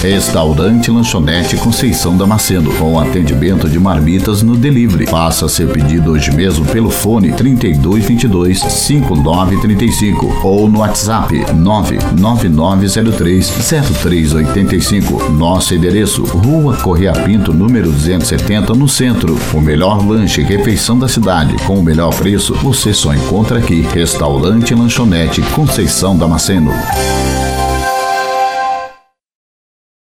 Restaurante Lanchonete Conceição Damasceno, com atendimento de marmitas no delivery. Faça seu pedido hoje mesmo pelo fone 3222 5935 ou no WhatsApp 99903 0385. Nosso endereço: Rua Correia Pinto, número 270, no centro. O melhor lanche e refeição da cidade, com o melhor preço, você só encontra aqui. Restaurante Lanchonete Conceição Damasceno.